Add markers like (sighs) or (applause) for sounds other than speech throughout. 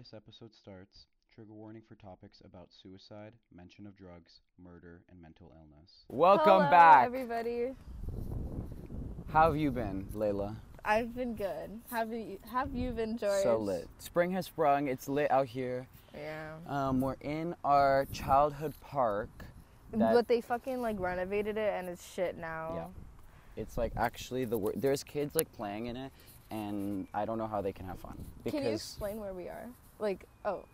this episode starts, trigger warning for topics about suicide, mention of drugs, murder, and mental illness. Welcome Hello, back. everybody. How have you been, Leila? I've been good. Have you have you been George? So lit. Spring has sprung. It's lit out here. Yeah. Um, we're in our childhood park. That but they fucking like renovated it and it's shit now. Yeah. it's like actually the wor- there's kids like playing in it, and I don't know how they can have fun Can you explain where we are? Like, oh,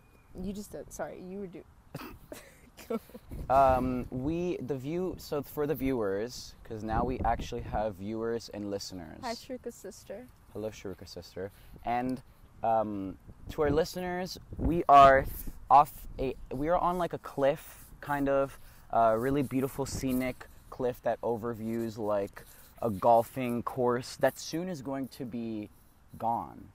you just did. Sorry, you were do. (laughs) um, we the view. So for the viewers, because now we actually have viewers and listeners. Hi, Shrika's sister. Hello, Sharika sister. And um, to our listeners, we are off a we are on like a cliff, kind of uh, really beautiful scenic cliff that overviews like a golfing course that soon is going to be gone.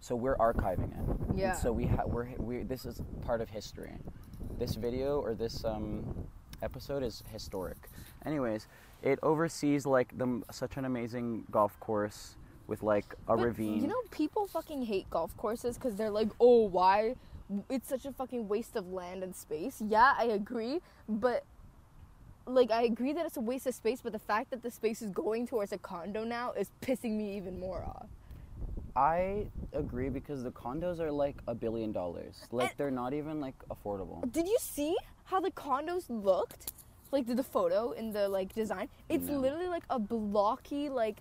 So we're archiving it. And Yeah. so we ha- we're we this is part of history. This video or this um, episode is historic. Anyways, it oversees like the such an amazing golf course with like a But, ravine. You know, people fucking hate golf courses because they're like, oh, why? It's such a fucking waste of land and space. Yeah, I agree, but like I agree that it's a waste of space, but the fact that the space is going towards a condo now is pissing me even more off. I agree because the condos are like a billion dollars. Like And- they're not even like affordable. Did you see how the condos looked? Like the, the photo in the like design, it's No. literally like a blocky like.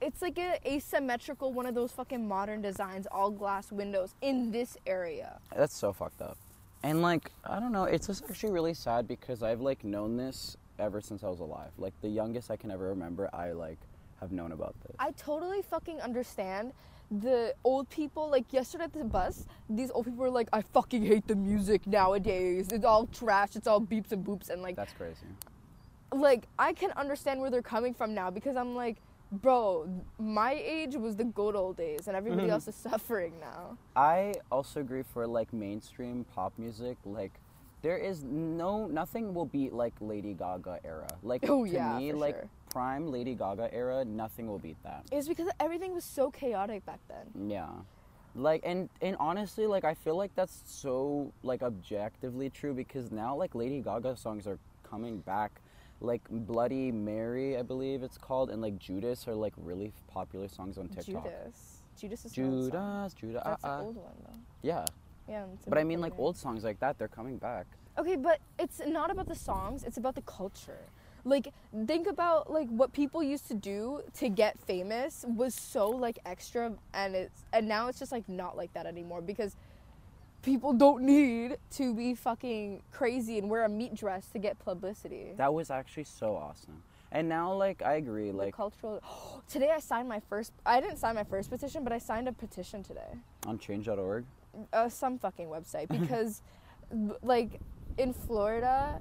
It's like a asymmetrical one of those fucking modern designs, all glass windows in this area. That's so fucked up. And like I don't know, it's just actually really sad because I've like known this ever since I was alive. Like the youngest I can ever remember, I like have known about this. I totally fucking understand the old people. Like yesterday at the bus, these old people were like, "I fucking hate the music nowadays. It's all trash. It's all beeps and boops." And like, That's crazy. like I can understand where they're coming from now because I'm like, bro, my age was the good old days, and everybody Mhm. else is suffering now. I also agree for like mainstream pop music, like there is no nothing will beat like Lady Gaga era. Like Oh, to yeah, me, for like sure. Prime Lady Gaga era, nothing will beat that. It's because everything was so chaotic back then. Yeah. Like and and honestly like I feel like that's so like objectively true because now like Lady Gaga songs are coming back like Bloody Mary I believe it's called and like Judas are like really popular songs on TikTok. Judas. Judas is. Judas, Judas. That's uh, an uh. old one though. Yeah. Yeah. But I mean like old songs like that they're coming back. Okay, but it's not about the songs, it's about the culture. Like think about like what people used to do to get famous was so like extra and it's and now it's just like not like that anymore because people don't need to be fucking crazy and wear a meat dress to get publicity. That was actually so awesome. And now like I agree the like cultural (gasps) Today I signed my first I didn't sign my first petition, but I signed a petition today. on change.org. uh, some fucking website (laughs) because like in Florida,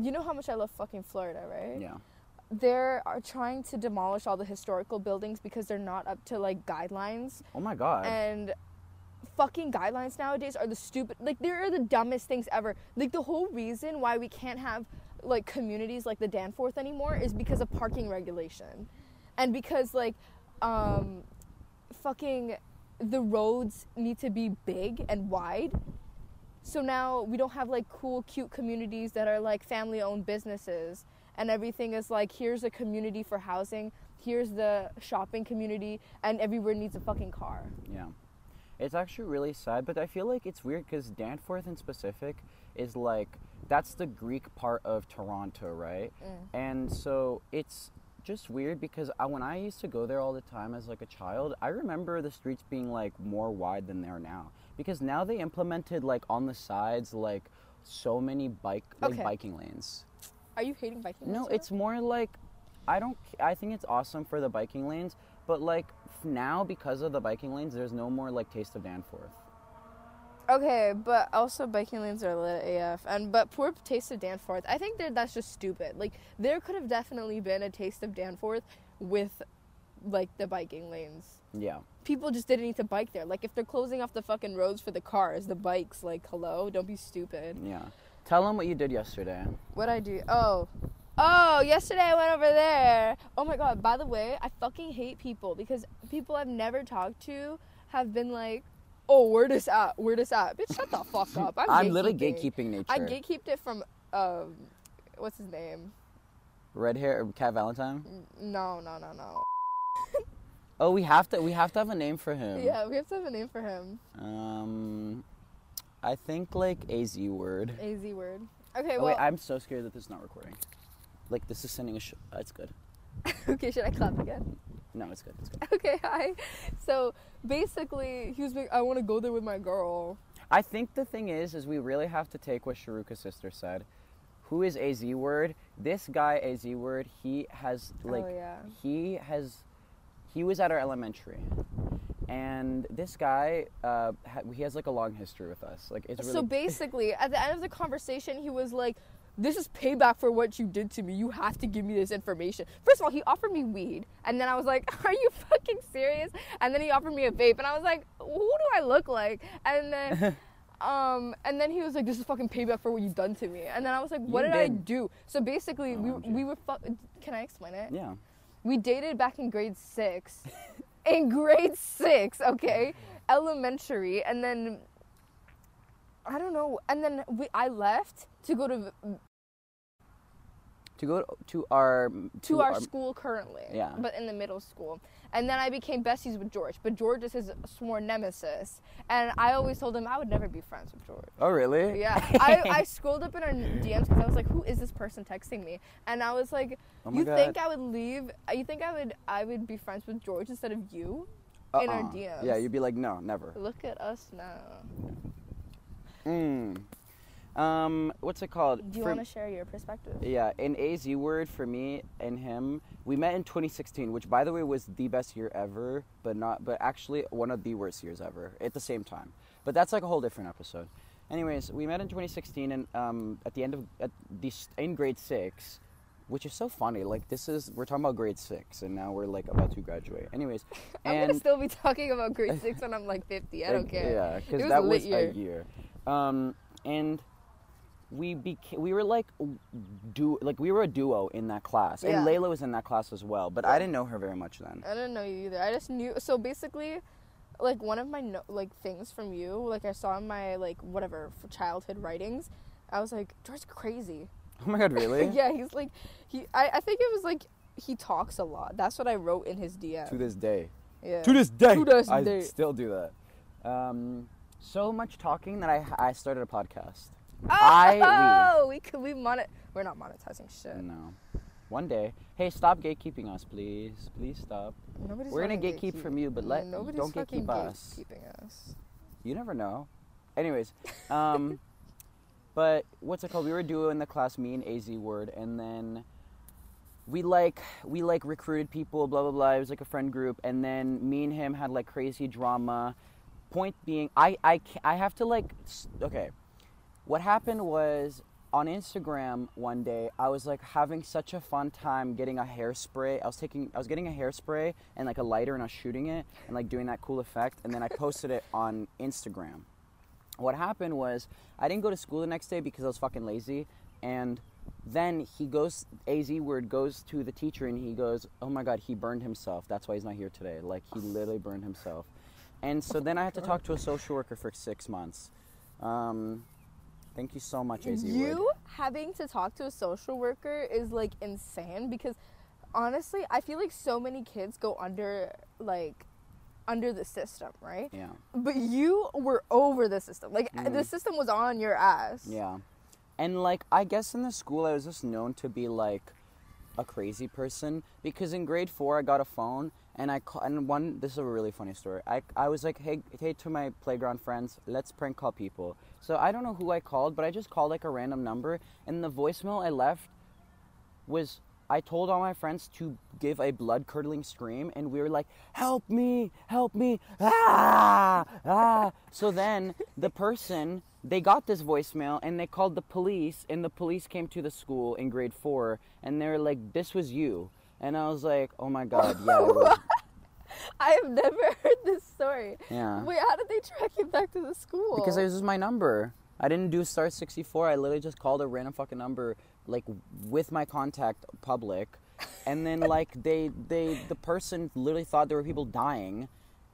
you know how much I love fucking Florida, right? Yeah. They are trying to demolish all the historical buildings because they're not up to like guidelines Oh my god. and fucking guidelines nowadays are the stupid like they are the dumbest things ever. Like the whole reason why we can't have like communities like the Danforth anymore is because of parking regulation. And because like um fucking the roads need to be big and wide. So now we don't have like cool cute communities that are like family owned businesses and everything is like here's a community for housing, here's the shopping community and everywhere needs a fucking car. Yeah. It's actually really sad, but I feel like it's weird because Danforth in specific is like that's the Greek part of Toronto, right? Mm. And so it's just weird because I, when I used to go there all the time as like a child, I remember the streets being like more wide than they are now because now they implemented like on the sides like so many bike like Okay. biking lanes. Are you hating biking? Lanes? No, it's more like I don't. I think it's awesome for the biking lanes, but like now because of the biking lanes, there's no more like taste of Danforth. Okay, but also biking lanes are lit AF, and but poor taste of Danforth. I think that that's just stupid. Like there could have definitely been a taste of Danforth with, like the biking lanes. Yeah, People just didn't need to bike there. Like if they're closing off the fucking roads for the cars, the bikes. Like hello, don't be stupid. yeah. Tell them what you did yesterday. What I do? Oh, oh, yesterday I went over there. Oh my god. By the way, I fucking hate people because people I've never talked to have been like, oh, where this at? Where this at? Bitch, shut the fuck up. (laughs) I'm, I'm literally gatekeeping. gatekeeping nature. I gatekeeped it from um, what's his name? Red hair, Cat Valentine. No, no, no, no. Oh, we have to. We have to have a name for him. Yeah, we have to have a name for him. Um, I think like AZ word. Az word. Okay, Oh, well, wait, I'm so scared that this is not recording. Like this is sending a. Sh- uh, it's good. (laughs) okay, should I clap again? No, it's good. It's good. (laughs) Okay, hi. So basically, he was like, I want to go there with my girl. I think the thing is, is we really have to take what Sharuka's sister said. Who is AZ word? This guy AZ word. He has like oh yeah. he has he was at our elementary and this guy uh, ha- he has like a long history with us like it's really So (laughs) basically, at the end of the conversation, he was like, "This is payback for what you did to me. You have to give me this information." First of all, he offered me weed, and then I was like, (laughs) "Are you fucking serious?" And then he offered me a vape, and I was like, "Who do I look like?" And then. (laughs) Um, and then he was like, "This is fucking payback for what you've done to me." And then I was like, "What You did, I do?" So basically, we we were. Fu- Can I explain it? yeah We dated back in grade six. (laughs) in grade six, okay, elementary, and then I don't know, and then we I left to go to to go to our to our school currently. Yeah. But in the middle school, and then I became besties with George. But George is his sworn nemesis, and I always told him I would never be friends with George. oh really Yeah, (laughs) I, I scrolled up in our DMs because I was like, "Who is this person texting me?" And I was like, Oh "You think I would leave? You think I would I would be friends with George instead of you?" in our Uh-uh. DMs. yeah you'd be like no never Look at us now. mm. Um what's it called Do you For- want to share your perspective? yeah in az word for me and him we met in 2016 which by the way was the best year ever but not but actually one of the worst years ever at the same time but that's like a whole different episode anyways we met in 2016 and um, at the end of at the in grade six which is so funny like this is we're talking about grade six and now we're like about to graduate anyways (laughs) I'm gonna and still be talking about grade six when I'm like 50. I (laughs) don't care. Yeah, because that was year. a year. Um, and we became we were like do like we were a duo in that class, and Leila was in that class as well. But I didn't know her very much then. I didn't know you either. I just knew. So basically, like one of my no, like things from you, like I saw in my like whatever childhood writings, I was like, George's crazy. Oh my god, really? (laughs) yeah, he's like, he. I, I think it was like he talks a lot. That's what I wrote in his DM. To this day. yeah. To this day. To this I day. still do that. Um, so much talking that I I started a podcast. I Oh, we could we monet. We're not monetizing shit. No. One day. Hey, stop gatekeeping us, please. Please stop. Nobody's We're gonna fucking gatekeep from you, but let- Nobody's don't fucking gatekeep us. gatekeeping us. You never know. Anyways, um, (laughs) but what's it called? We were a duo in the class, me and Az Word, and then we like we like recruited people, blah blah blah. It was like a friend group, and then me and him had like crazy drama. Point being, I I I have to like okay. What happened was on Instagram one day, I was like having such a fun time getting a hairspray. I was taking, I was getting a hairspray and like a lighter, and I was shooting it and like doing that cool effect, and then I posted it on Instagram. What happened was I didn't go to school the next day because I was fucking lazy, and then he goes, Az word goes to the teacher and he goes, "Oh my god, he burned himself. That's why he's not here today. Like he literally burned himself." And so then I had to talk to a social worker for six months. Um, thank you so much, Az. You having to talk to a social worker is like insane because honestly, I feel like so many kids go under like under the system, right? Yeah. But you were over the system. Like Mhm. the system was on your ass. Yeah. And like I guess in the school I was just known to be like a crazy person because in grade 4 I got a phone and I ca- and one this is a really funny story. I I was like, "Hey, hey to my playground friends, let's prank call people." So I don't know who I called, but I just called like a random number and the voicemail I left was I told all my friends to give a blood curdling scream, and we were like, "Help me! Help me! Ah! Ah!" So then the person they got this voicemail and they called the police, and the police came to the school in grade four, and they were like, "This was you," and I was like, "Oh my god, (laughs) yeah, (laughs) I have never (laughs) heard this story. yeah." Wait, how did they track you back to the school? Because this is my number. I didn't do star 64. I literally just called a random fucking number, like with my contact public, and then (laughs) like they they the person literally thought there were people dying,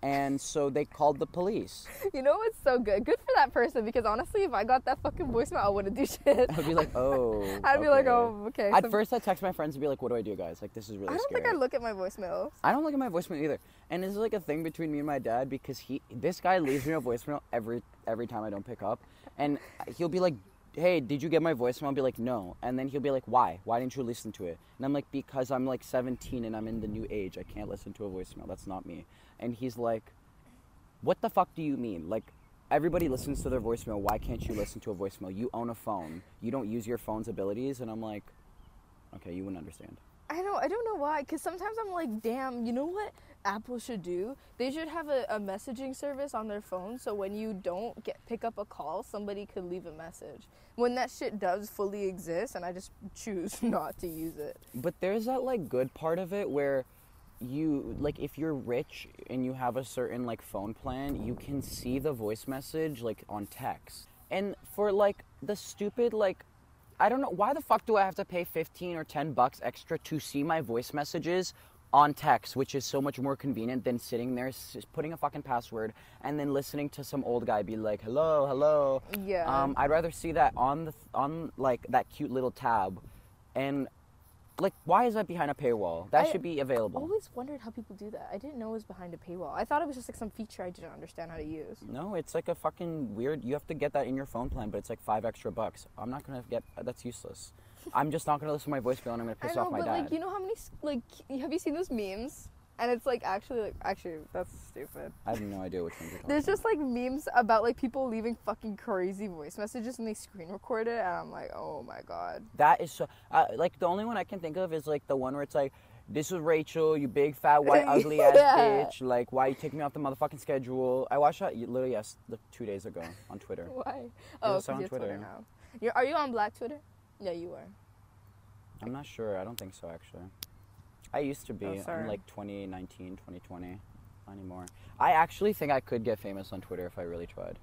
and so they called the police. You know what's so good? Good for that person because honestly, if I got that fucking voicemail, I wouldn't do (laughs) shit. I'd be like, oh. I'd be like, okay. oh, okay. At so- first, I text my friends and be like, "What do I do, guys? Like, this is really I don't scary." think I look at my voicemails. I don't look at my voicemail either. And this is like a thing between me and my dad because he, this guy leaves me a voicemail every every time I don't pick up, and he'll be like, "Hey, did you get my voicemail?" I'll be like, "No," and then he'll be like, "Why? Why didn't you listen to it?" And I'm like, "Because I'm like 17 and I'm in the new age. I can't listen to a voicemail. That's not me." And he's like, "What the fuck do you mean? Like." Everybody listens to their voicemail. Why can't you listen to a voicemail? You own a phone. You don't use your phone's abilities. And I'm like, okay, you wouldn't understand. I know. I don't know why. Because sometimes I'm like, damn. You know what Apple should do? They should have a, a messaging service on their phone, so when you don't get pick up a call, somebody could leave a message. When that shit does fully exist, and I just choose (laughs) not to use it. But there's that like good part of it where you like if you're rich and you have a certain like phone plan, you can see the voice message like on text. And for like the stupid like I don't know why the fuck do I have to pay 15 or 10 bucks extra to see my voice messages on text, which is so much more convenient than sitting there s- putting a fucking password and then listening to some old guy be like, "Hello, hello." Yeah. Um, I'd rather see that on the th- on like that cute little tab, and like why is that behind a paywall? That I should be available. I've always wondered how people do that. I didn't know it was behind a paywall. I thought it was just like some feature I didn't understand how to use. No, it's like a fucking weird. You have to get that in your phone plan, but it's like five extra bucks. I'm not gonna get. That's useless. I'm just not gonna listen to my voicemail, and I'm gonna (laughs) piss I know, off my but dad. like you know how many like have you seen those memes? And it's like actually like actually that's stupid. I have no idea which you're talking There's about. just like memes about like people leaving fucking crazy voice messages and they screen record it and I'm like, oh my god. That is so. Uh, like the only one I can think of is like the one where it's like, "This is Rachel, you big fat white (laughs) ugly ass Yeah. bitch. Like, why you taking me off the motherfucking schedule?" I watched that literally yes, the, two days ago on Twitter. (laughs) Why? Oh, it's on Twitter, Twitter. now. You're, are you on Black Twitter? Yeah, you are. I'm not sure. I don't think so actually. I used to be. Oh, I'm like 2019, 2020. Not anymore. I actually think I could get famous on Twitter if I really tried.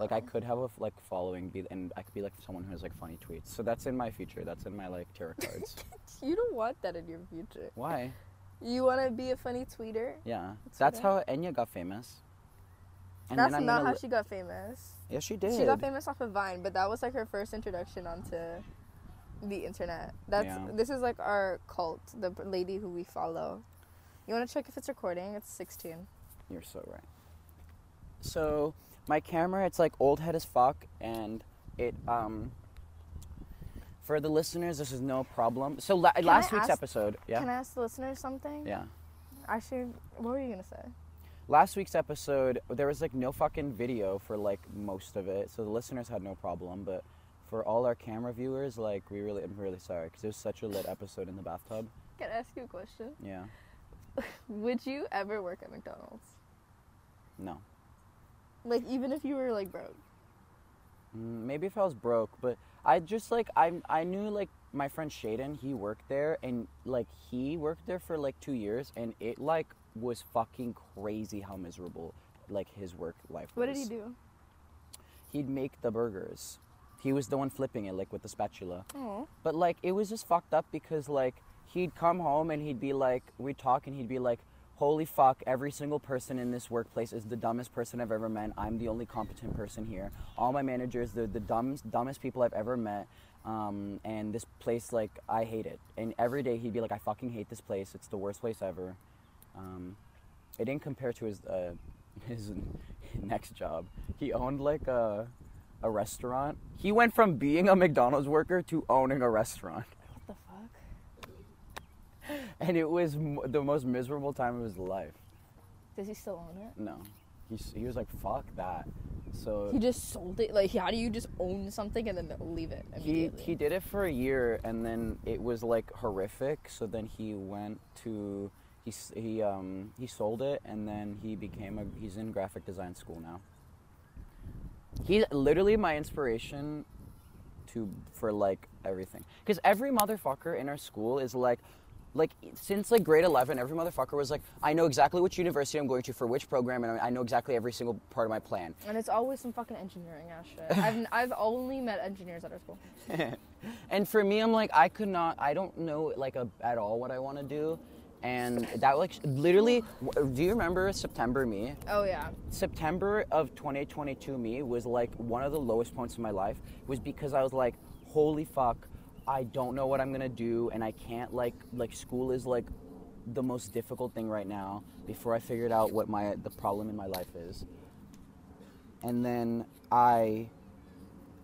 Like I could have a like following, be and I could be like someone who has like funny tweets. So that's in my future. That's in my like tarot (laughs) cards. You don't want that in your future. Why? You want to be a funny tweeter? Yeah, That's that's how Enya got famous. And That's not how li- she got famous. Yeah, she did. She got famous off of Vine, but that was like her first introduction onto the internet. That's Yeah. this is like our cult, the lady who we follow. You want to check if it's recording? It's 16. You're so right. So my camera, it's like old head as fuck, and it um. For the listeners, this is no problem. So la- I last week's ask- episode, yeah, Can I ask the listeners something? yeah. Actually, what were you gonna say? Last week's episode, there was like no fucking video for like most of it, so the listeners had no problem. But for all our camera viewers, like we really, I'm really sorry because it was such a lit episode in the bathtub. Can I ask you a question? Yeah, (laughs) Would you ever work at McDonald's? no. Like even if you were like broke? Mm, Maybe if I was broke, but I just like I I knew like my friend Shaden, he worked there and like he worked there for like 2 years and it like was fucking crazy how miserable like his work life was. What did he do? He'd make the burgers. He was the one flipping it like with the spatula. Oh, But like it was just fucked up because like he'd come home and he'd be like we'd talk and he'd be like holy fuck every single person in this workplace is the dumbest person I've ever met. I'm the only competent person here. All my managers they're the dumbest dumbest people I've ever met. Um, and this place like I hate it. And every day he'd be like I fucking hate this place. It's the worst place ever. Um, it didn't compare to his uh, (laughs) his (laughs) next job. He owned like a a restaurant. He went from being a McDonald's worker to owning a restaurant, what the fuck? (laughs) and it was m- the most miserable time of his life. Does he still own it? No, he he was like fuck that. So He just sold it. Like, how do you just own something and then leave it he he did it for a year, and then it was like horrific. So then he went to he he um he sold it, and then he became a he's in graphic design school now. He's literally my inspiration to for like everything. Because every motherfucker in our school is like, like since like grade eleven, every motherfucker was like, I know exactly which university I'm going to for which program, and I know exactly every single part of my plan. and it's always some fucking engineering ass shit. I've I've only met engineers at our school. (laughs) and for me, I'm like, I could not, I don't know like a, at all what I want to do, and that like literally. Do you remember September me? Oh yeah. September of 2022 me was like one of the lowest points in my life It was because I was like, holy fuck, I don't know what I'm gonna do and I can't like like school is like the most difficult thing right now before I figured out what my the problem in my life is. And then I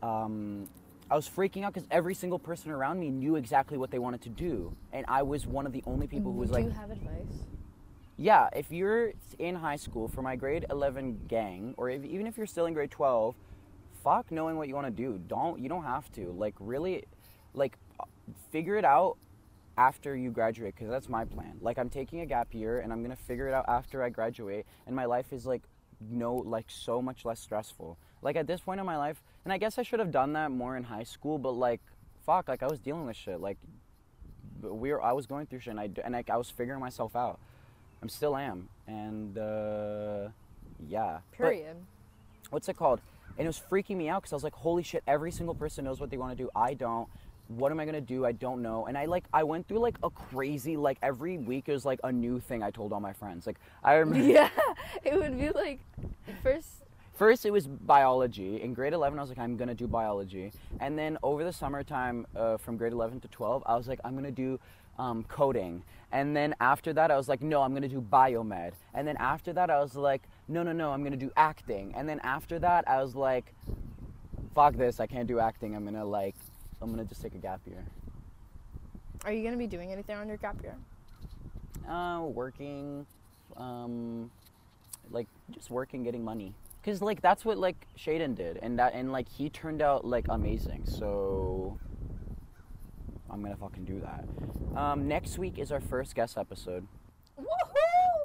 um I was freaking out because every single person around me knew exactly what they wanted to do, and I was one of the only people who mm-hmm. was do like, Do you have advice? yeah, if you're in high school for my grade 11 gang, or if, even if you're still in grade 12, fuck knowing what you want to do. Don't you don't have to like really, like, figure it out after you graduate because that's my plan. Like I'm taking a gap year and I'm gonna figure it out after I graduate, and my life is like no like so much less stressful. Like at this point in my life, and I guess I should have done that more in high school, but like, fuck, like I was dealing with shit. Like we were, I was going through shit, and I and like I was figuring myself out. I'm still am, and uh, yeah. But Period. what's it called? And it was freaking me out because I was like, holy shit! Every single person knows what they want to do. I don't. What am I gonna do? I don't know. And I like, I went through like a crazy, like every week it was like a new thing I told all my friends. Like I remember. (laughs) yeah, it would be like first. First, it was biology. In grade 11, I was like, I'm gonna do biology. And then over the summertime, uh, from grade 11 to 12, I was like, I'm gonna do um, coding. And then after that, I was like, no, I'm gonna do biomed. And then after that, I was like, no, no, no, I'm gonna do acting. And then after that, I was like, fuck this, I can't do acting. I'm gonna like, I'm gonna just take a gap year. Are you gonna be doing anything on your gap year? Uh, working, um, like just working, getting money. Cause like that's what like Shaden did, and that and like he turned out like amazing. So I'm gonna fucking do that. Um, next week is our first guest episode. Woohoo!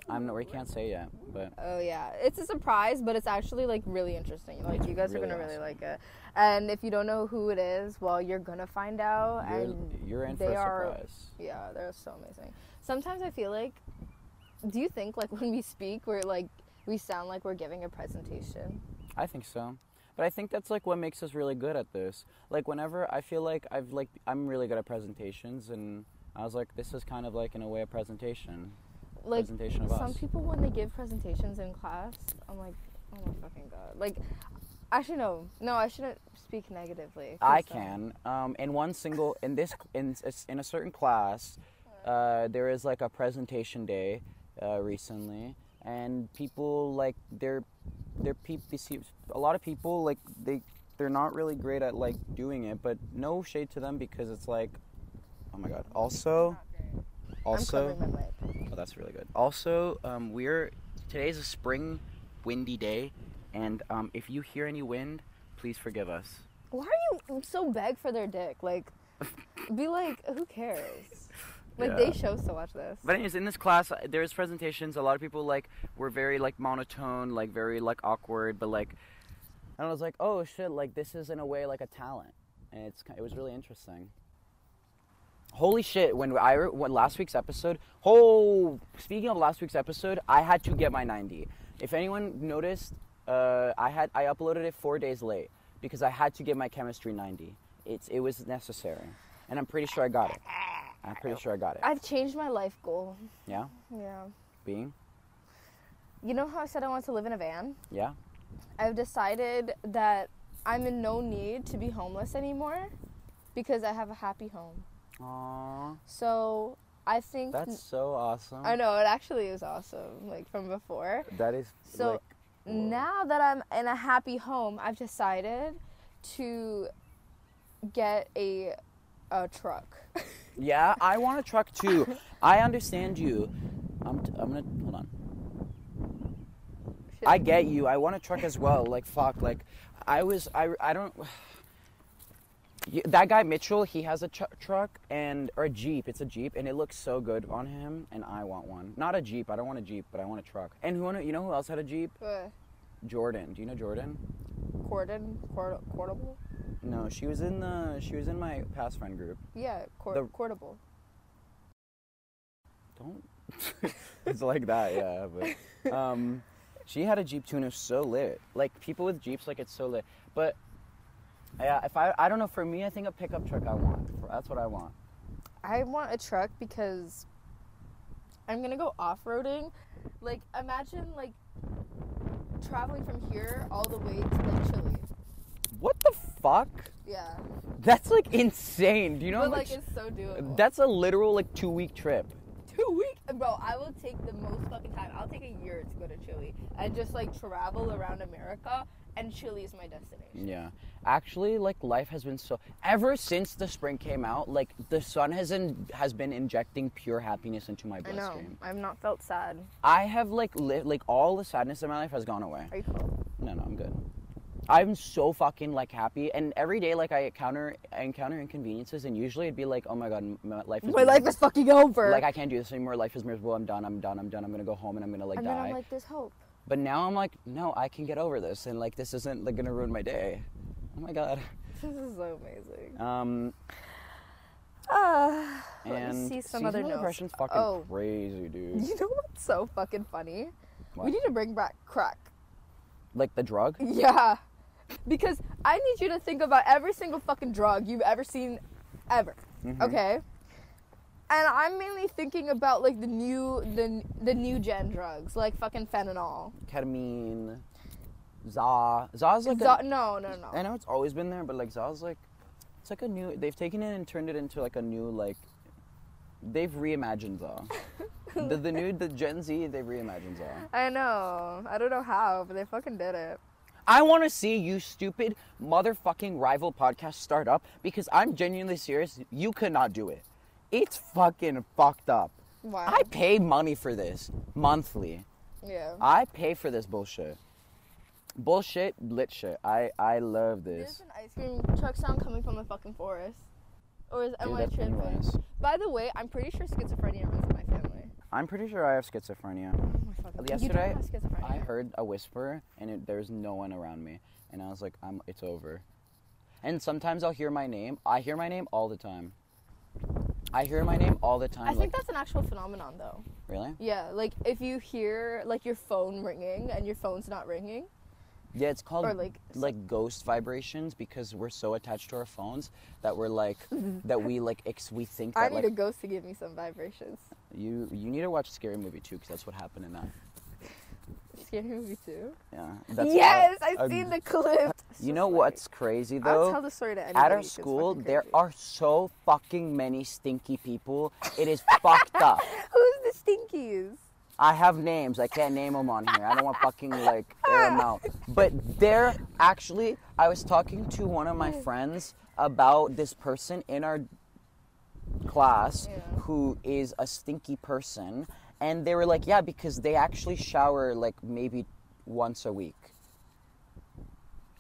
I'm not, we can't say yet, but Oh yeah, it's a surprise, but it's actually like really interesting. Like you guys Really are gonna really like it. And if you don't know who it is, well, you're gonna find out. you're, and you're in they for a are, surprise. yeah, they're so amazing. Sometimes I feel like, do you think like (laughs) when we speak, we're like we sound like we're giving a presentation? I think so. But I think that's like what makes us really good at this. Like whenever I feel like I've like I'm really good at presentations and I was like this is kind of like in a way a presentation. Like presentation of some us. people when they give presentations in class, I'm like, oh my fucking god. Like, actually no, no, I shouldn't speak negatively. I can. Um, in one single in this (laughs) in in a certain class, uh, there is like a presentation day uh, recently, and people like they're they're peop they see a lot of people like they they're not really great at like doing it, but no shade to them because it's like, oh my god. Also, also. I'm covering my mic. Oh, that's really good. Also, um, we're today's a spring, windy day, and um, if you hear any wind, please forgive us. Why are you so beg for their dick? Like, be like, who cares? (laughs) Like Yeah. they chose to watch this. But anyways, in this class, uh, there's presentations. A lot of people like were very like monotone, like very like awkward, but like, and I was like, oh shit, like this is in a way like a talent, and it's it was really interesting. Holy shit! When I when last week's episode, oh, speaking of last week's episode, I had to get my 90. If anyone noticed, uh, I had I uploaded it four days late because I had to get my chemistry 90. It's it was necessary, and I'm pretty sure I got it. I'm pretty sure I got it. I've changed my life goal. Yeah, Yeah. being. You know how I said I want to live in a van? Yeah. I've decided that I'm in no need to be homeless anymore because I have a happy home. Aww. So I think That's so awesome. I know it actually is awesome, like from before. That is So like now that I'm in a happy home, I've decided to get a a truck. (laughs) Yeah, I want a truck too. (laughs) I understand you. I'm, t- I'm gonna hold on. I get you. I want a truck as well. Like fuck. Like I was. I. I don't. (sighs) That guy Mitchell, he has a tr- truck and or a jeep. It's a jeep, and it looks so good on him. And I want one. Not a jeep. I don't want a jeep, but I want a truck. And who? You know who else had a jeep? Jordan. Do you know Jordan? cordon, cord, cordable. No, she was in the. She was in my past friend group. Yeah, cord, The- cordable. Don't. (laughs) it's like that, yeah. But um, she had a Jeep too, and it was so lit. Like people with Jeeps, like it's so lit. But yeah, if I, I don't know. For me, I think a pickup truck I want. That's what I want. I want a truck because I'm gonna go off roading. Like imagine like traveling from here all the way to like Chile. What the fuck? Yeah. That's like insane. Do you know but like much? it's so doable. That's a literal like two week trip. two week, bro. I will take the most fucking time. I'll take a year to go to Chile and just like travel around America. And Chile is my destination. Yeah. Actually, like life has been so ever since the spring came out, like the sun has in, has been injecting pure happiness into my bloodstream. I know. I've not felt sad. I have like lived like all the sadness in my life has gone away. Are you cool? No, no, I'm good. I'm so fucking like happy, and every day like I encounter I encounter inconveniences, and usually it'd be like, oh my god, my life is My life is fucking over. like I can't do this anymore. Life is miserable. I'm done. I'm done. I'm done. I'm gonna go home and I'm gonna like and die. then I'm like, there's hope. But now I'm like, no, I can get over this, and like this isn't like gonna ruin my day. Oh my god. (laughs) This is so amazing. Um, Uh, let and me see some other notes. fucking Oh. crazy, dude. (laughs) You know what's so fucking funny? What? We need to bring back crack. Like the drug? Yeah. (laughs) Because I need you to think about every single fucking drug you've ever seen ever. Mhm. Okay? And I'm mainly thinking about like the new the the new gen drugs, like fucking fentanyl. Ketamine, za. Za's like Zo- a, no, no, no. I know it's always been there, but like Za's like, it's like a new. They've taken it and turned it into like a new like. They've reimagined Za. (laughs) the the new the Gen Z they've reimagined Za. I know. I don't know how, but they fucking did it. I want to see you stupid motherfucking rival podcast start up because I'm genuinely serious. You could not do it. It's fucking fucked up. Wow. I pay money for this monthly. yeah. I pay for this bullshit. Bullshit, lit shit. I I love this. There's an ice cream truck sound coming from the fucking forest. Or is Dude, that's tripping? Pennywise. By the way, I'm pretty sure schizophrenia runs in my family. I'm pretty sure I have schizophrenia. Oh my Yesterday, schizophrenia. I heard a whisper, and it, there's no one around me, and I was like, "I'm. It's over." And sometimes I'll hear my name. I hear my name all the time. I hear my name all the time. I think like, that's an actual phenomenon though. really? Yeah, like if you hear like your phone ringing and your phone's not ringing, Yeah, it's called or like like ghost vibrations because we're so attached to our phones that we're like (laughs) that we like ex- we think I need like a ghost to give me some vibrations. you you need to watch a scary movie too because that's what happened in that. Scary movie too. Yeah. That's yes, a- I've a- seen the clip. (laughs) You know what's crazy though? I'll tell the story to anybody. At our school, there are so fucking many stinky people. It is fucked up. (laughs) Who's the stinkies? I have names. I can't name them on here. I don't want fucking like (laughs) air them out. But they're actually. I was talking to one of my friends about this person in our class Yeah. who is a stinky person, and they were like, "Yeah, because they actually shower like maybe once a week."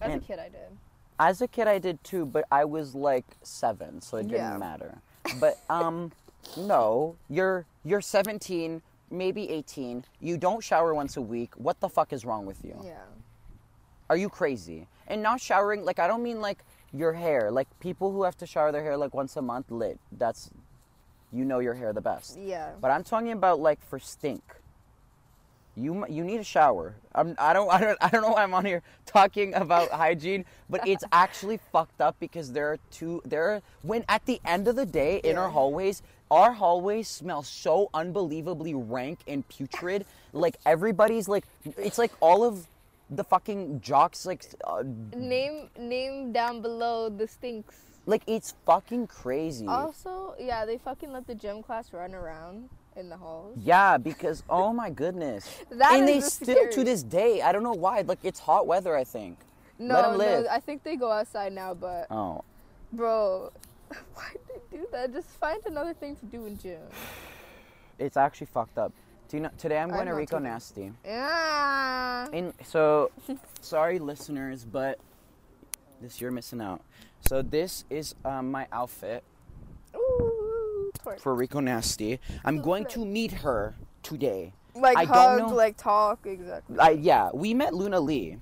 As Man. a kid, I did. As a kid, I did too, but I was like seven, so it didn't matter. But (laughs) um, no, you're you're 17, maybe 18. You don't shower once a week. What the fuck is wrong with you? Yeah. Are you crazy? And not showering, like I don't mean like your hair. Like people who have to shower their hair like once a month, lit. That's you know your hair the best. Yeah. But I'm talking about like for stink. You you need a shower. I'm, I don't I don't I don't know why I'm on here (laughs) talking about hygiene, but it's (laughs) actually fucked up because there are two there are, when at the end of the day in our hallways, our hallways smell so unbelievably rank and putrid. (laughs) like everybody's like it's like all of the fucking jocks like uh, Name name down below the stinks. Like it's fucking crazy. Also, yeah, they fucking let the gym class run around in the halls. Yeah, (laughs) because oh my goodness. That and they the still to this day, I don't know why. Like it's hot weather, I think. No, Let 'em live. no, I think they go outside now, but Oh, bro, (laughs) why they do that? Just find another thing to do in June. (sighs) it's actually fucked up. Do you know? Today I'm I'm going to not Rico taking- Nasty. Yeah. And so, (laughs) sorry listeners, but this you're missing out. So this is um, my outfit Ooh, for Rico Nasty. I'm going to meet her today. Like I don't hug, know- like talk, exactly. I yeah, we met Luna Li.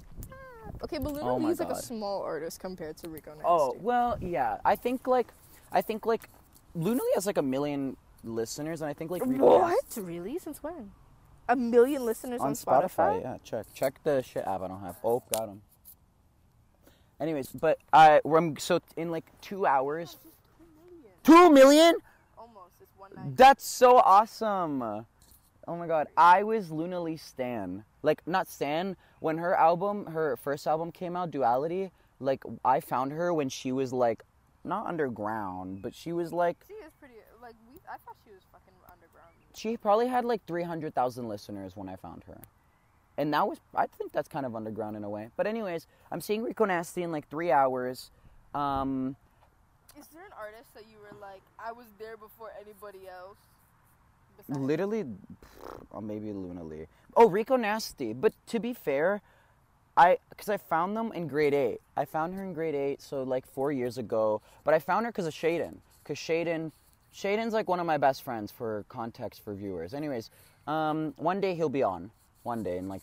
Okay, but Luna Oh my Lee's like a small artist compared to Rico Nasty. Oh well, yeah. I think like, I think like, Luna Li has like a million listeners, and I think like Rico Nasty- what? Really? Since when? A million listeners on, on Spotify. Yeah, check check the shit app I don't have. Oh, got him. Anyways, but I I'm so in like two hours. Two million? Almost. It's one night. That's so awesome. Oh my god, I was Luna Li Stan. Like not Stan when her album, her first album came out, Duality. Like I found her when she was like not underground, but she was like She is pretty. Like we, I thought she was fucking underground. she probably had like 300,000 listeners when I found her. And that was I think that's kind of underground in a way. But anyways, I'm seeing Rico Nasty in like 3 hours. Um Is there an artist that you were like, I was there before anybody else? Besides- Literally, or maybe Luna Li. Oh, Rico Nasty. But to be fair, I because I found them in grade eight. I found her in grade eight, so like four years ago. But I found her because of Shaden. Because Shaden, Shaden's like one of my best friends for context for viewers. Anyways, um, one day he'll be on. One day, and like,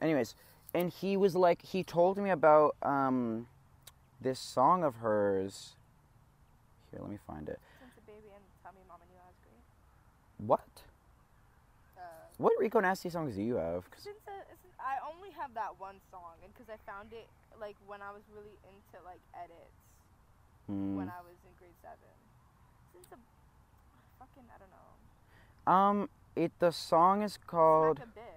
anyways, and he was like, he told me about um, this song of hers. Here, let me find it. Since a baby and tell me mama knew I was great. What? Uh, What Rico Nasty songs do you have? 'Cause- since, uh, since I only have that one song, and because I found it like when I was really into like edits Hmm. when I was in grade seven. Since a fucking I don't know. Um, it the song is called. Smack a bitch.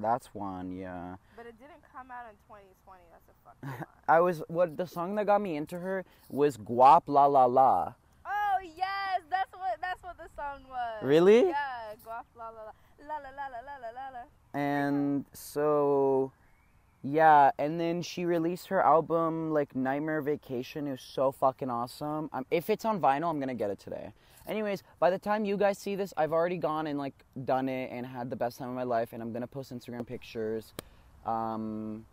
That's one, yeah. But it didn't come out in 2020. That's a fucking (laughs) lie. I was what the song that got me into her was Guap La La La. Oh yes, that's what that's what the song was. Really? Yeah, guap la la la la la la la la la la. And so, yeah, and then she released her album like Nightmare Vacation. It was so fucking awesome. Um, if it's on vinyl, I'm gonna get it today. Anyways, by the time you guys see this, I've already gone and like done it and had the best time of my life, and I'm gonna post Instagram pictures. Um,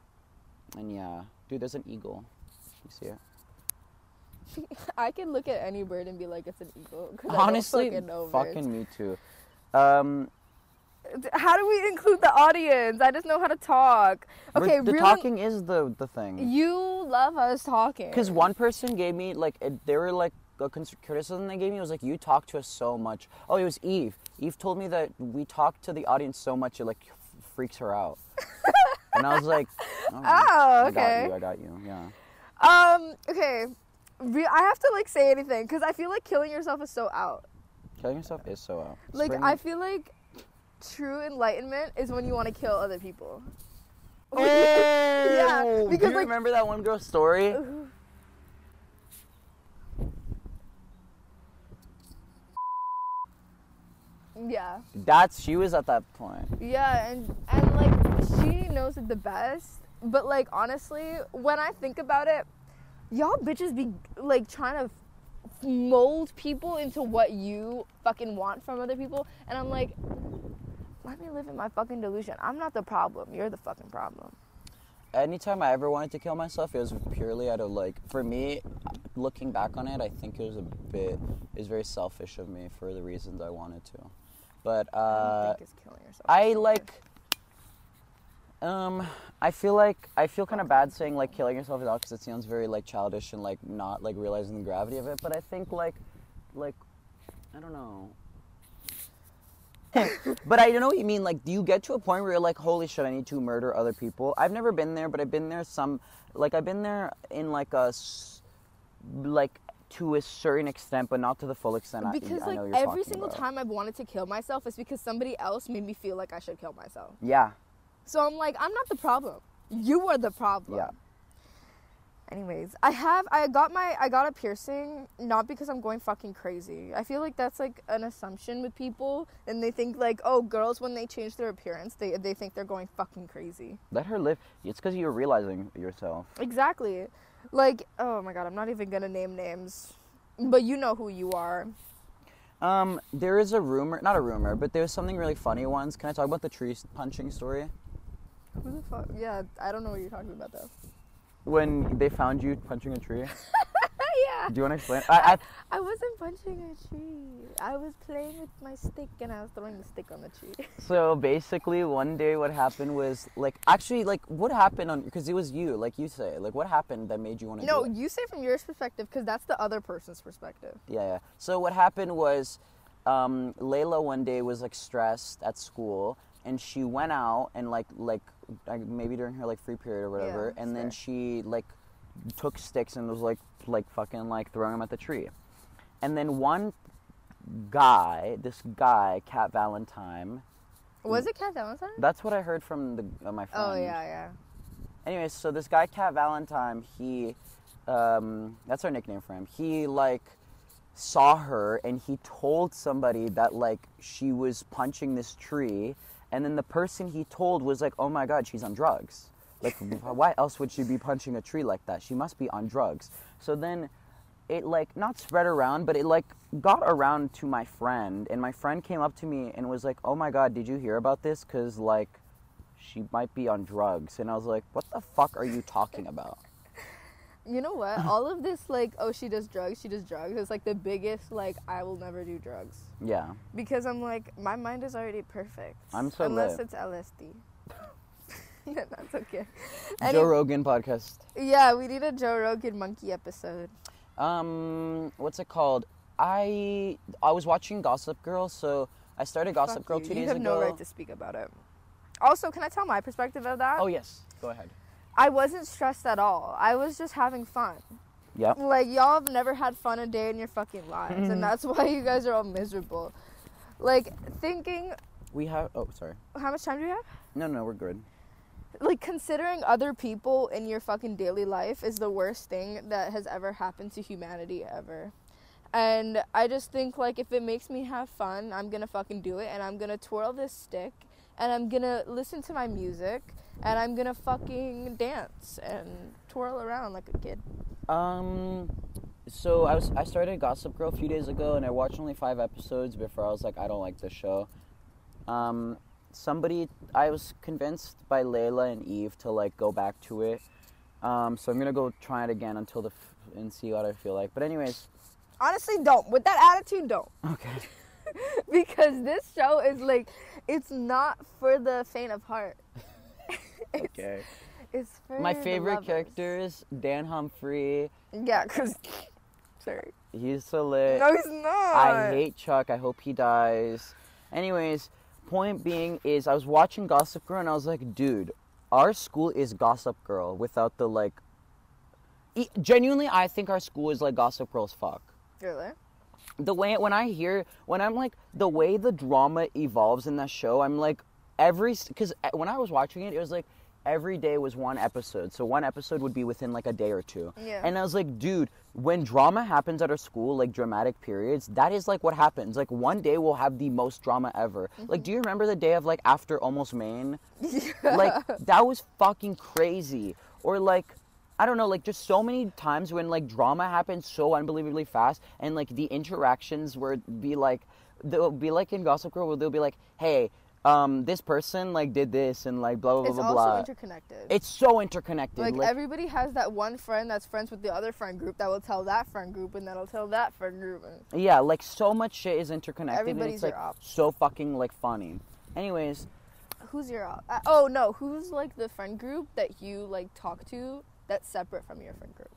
and yeah, dude, there's an eagle. You see it? (laughs) I can look at any bird and be like, it's an eagle. 'cause I don't Honestly, fucking, know fucking me too. Um, How do we include the audience? I just know how to talk. Okay, the really. talking is the the thing. You love us talking. Because one person gave me like they were like criticism they gave me was like you talk to us so much. Oh, it was Eve. Eve told me that we talk to the audience so much it like freaks her out. (laughs) and I was like, oh, Oh, I got you. I got you. Yeah. Um. Okay. Re- I have to like say anything because I feel like killing yourself is so out. Killing yourself is so out. Like Spring- I feel like true enlightenment is when you want to kill other people. (laughs) Oh, Yeah, Do because, you like- remember that one girl's story? Yeah. That's she was at that point. Yeah, and and like she knows it the best. But like honestly, when I think about it, y'all bitches be like trying to mold people into what you fucking want from other people, and I'm like, let me live in my fucking delusion. I'm not the problem. You're the fucking problem. anytime I ever wanted to kill myself, it was purely out of like, for me, looking back on it, I think it was a bit, it was very selfish of me for the reasons I wanted to. But I uh, don't think it's killing yourself. I like, um, I feel like I feel kind of bad saying like killing yourself is out because it sounds very like childish and like not like realizing the gravity of it. But I think like, like, I don't know. (laughs) but I don't know what you mean. Like, do you get to a point where you're like, holy shit, I need to murder other people? I've never been there, but I've been there some, like, I've been there in like a, like, to a certain extent, but not to the full extent. Because I, like every single about. time I've wanted to kill myself is because somebody else made me feel like I should kill myself. Yeah, So I'm like, I'm not the problem. You are the problem. yeah. Anyways, I have I got my I got a piercing not because I'm going fucking crazy. I feel like that's like an assumption with people and they think like, oh, girls when they change their appearance, they they think they're going fucking crazy. Let her live. It's because you're realizing yourself. Exactly. Like, oh my god, I'm not even gonna name names. But you know who you are. Um, there is a rumor, not a rumor, but there's something really funny once. Can I talk about the tree punching story? Who the fuck? Yeah, I don't know what you're talking about though. When they found you punching a tree. (laughs) yeah. Do you want to explain? I, I wasn't punching a tree. I was playing with my stick and I was throwing the stick on the tree. (laughs) So basically, one day what happened was like actually like what happened on because it was you, like you say, like what happened that made you want to? no, you say from your perspective because that's the other person's perspective. Yeah, yeah. So what happened was, um, Leila one day was like stressed at school, and she went out and like like like, maybe during her like free period or whatever, Yeah, and then she like took sticks and was like like fucking like throwing them at the tree, and then one guy, this guy, Cat Valentine, Was it Cat Valentine? That's what I heard from the uh, my friend. Oh yeah, yeah. Anyways, so this guy Cat Valentine, he, um, that's our nickname for him. He like saw her and he told somebody that like she was punching this tree, and then the person he told was like, "Oh my God, she's on drugs." Like, why else would she be punching a tree like that? She must be on drugs. So then it like not spread around, but it like got around to my friend, and my friend came up to me and was like, "Oh my God, did you hear about this? Cause like she might be on drugs." And I was like, "What the fuck are you talking about?" You know what? All of this, like, oh, she does drugs, she does drugs, is like the biggest, like, I will never do drugs. Yeah, Because I'm like, my mind is already perfect. I'm so Unless lit. it's LSD. (laughs) Yeah, That's okay. Joe Rogan podcast. yeah, we need a Joe Rogan monkey episode. Um, what's it called? I I was watching Gossip Girl, so I started Gossip Fuck Girl you. two you days have ago. no right to speak about it. Also, can I tell my perspective of that? Oh yes, go ahead. I wasn't stressed at all. I was just having fun. Yep. Like y'all have never had fun a day in your fucking lives, and (laughs) that's why you guys are all miserable. Like thinking, We have. Oh, sorry. how much time do we have? No, no, we're good. Like considering other people in your fucking daily life is the worst thing that has ever happened to humanity ever. And I just think like if it makes me have fun, I'm gonna fucking do it, and I'm gonna twirl this stick, and I'm gonna listen to my music, and I'm gonna fucking dance and twirl around like a kid. Um, so I was I started Gossip Girl a few days ago, and I watched only five episodes before I was like, I don't like this show. Um, somebody I was convinced by Leila and Eve to like go back to it. Um, so I'm gonna go try it again until the f- and see what I feel like. But anyways, Honestly, don't. With that attitude, don't. (laughs) okay. because this show is like, it's not for the faint of heart. (laughs) it's, Okay. it's for My favorite character is Dan Humphrey. Yeah, cause (laughs) sorry. He's so lit. No, he's not. I hate Chuck. I hope he dies. Anyways, point being is I was watching Gossip Girl and I was like, dude, our school is Gossip Girl without the like. E- genuinely, I think our school is like Gossip Girl's fuck. Really? The way when I hear when I'm like the way the drama evolves in that show, I'm like every because eh, when I was watching it, it was like every day was one episode. So one episode would be within like a day or two. Yeah. And I was like, dude, when drama happens at our school, like dramatic periods, that is like what happens. Like one day we'll have the most drama ever. Like, do you remember the day of like after Almost Maine? (laughs) like that was fucking crazy. Or like I don't know, like just so many times when like drama happens so unbelievably fast and like the interactions where be like they'll be like in Gossip Girl where they'll be like, Hey, um, this person like did this and like blah blah It's blah also blah. interconnected. it's so interconnected. like, like everybody has that one friend that's friends with the other friend group that will tell that friend group and that'll tell that friend group. And Yeah, like so much shit is interconnected and Everybody's it's like so fucking like funny. Anyways, who's your op? Uh, oh no, who's like the friend group that you like talk to that's separate from your friend group?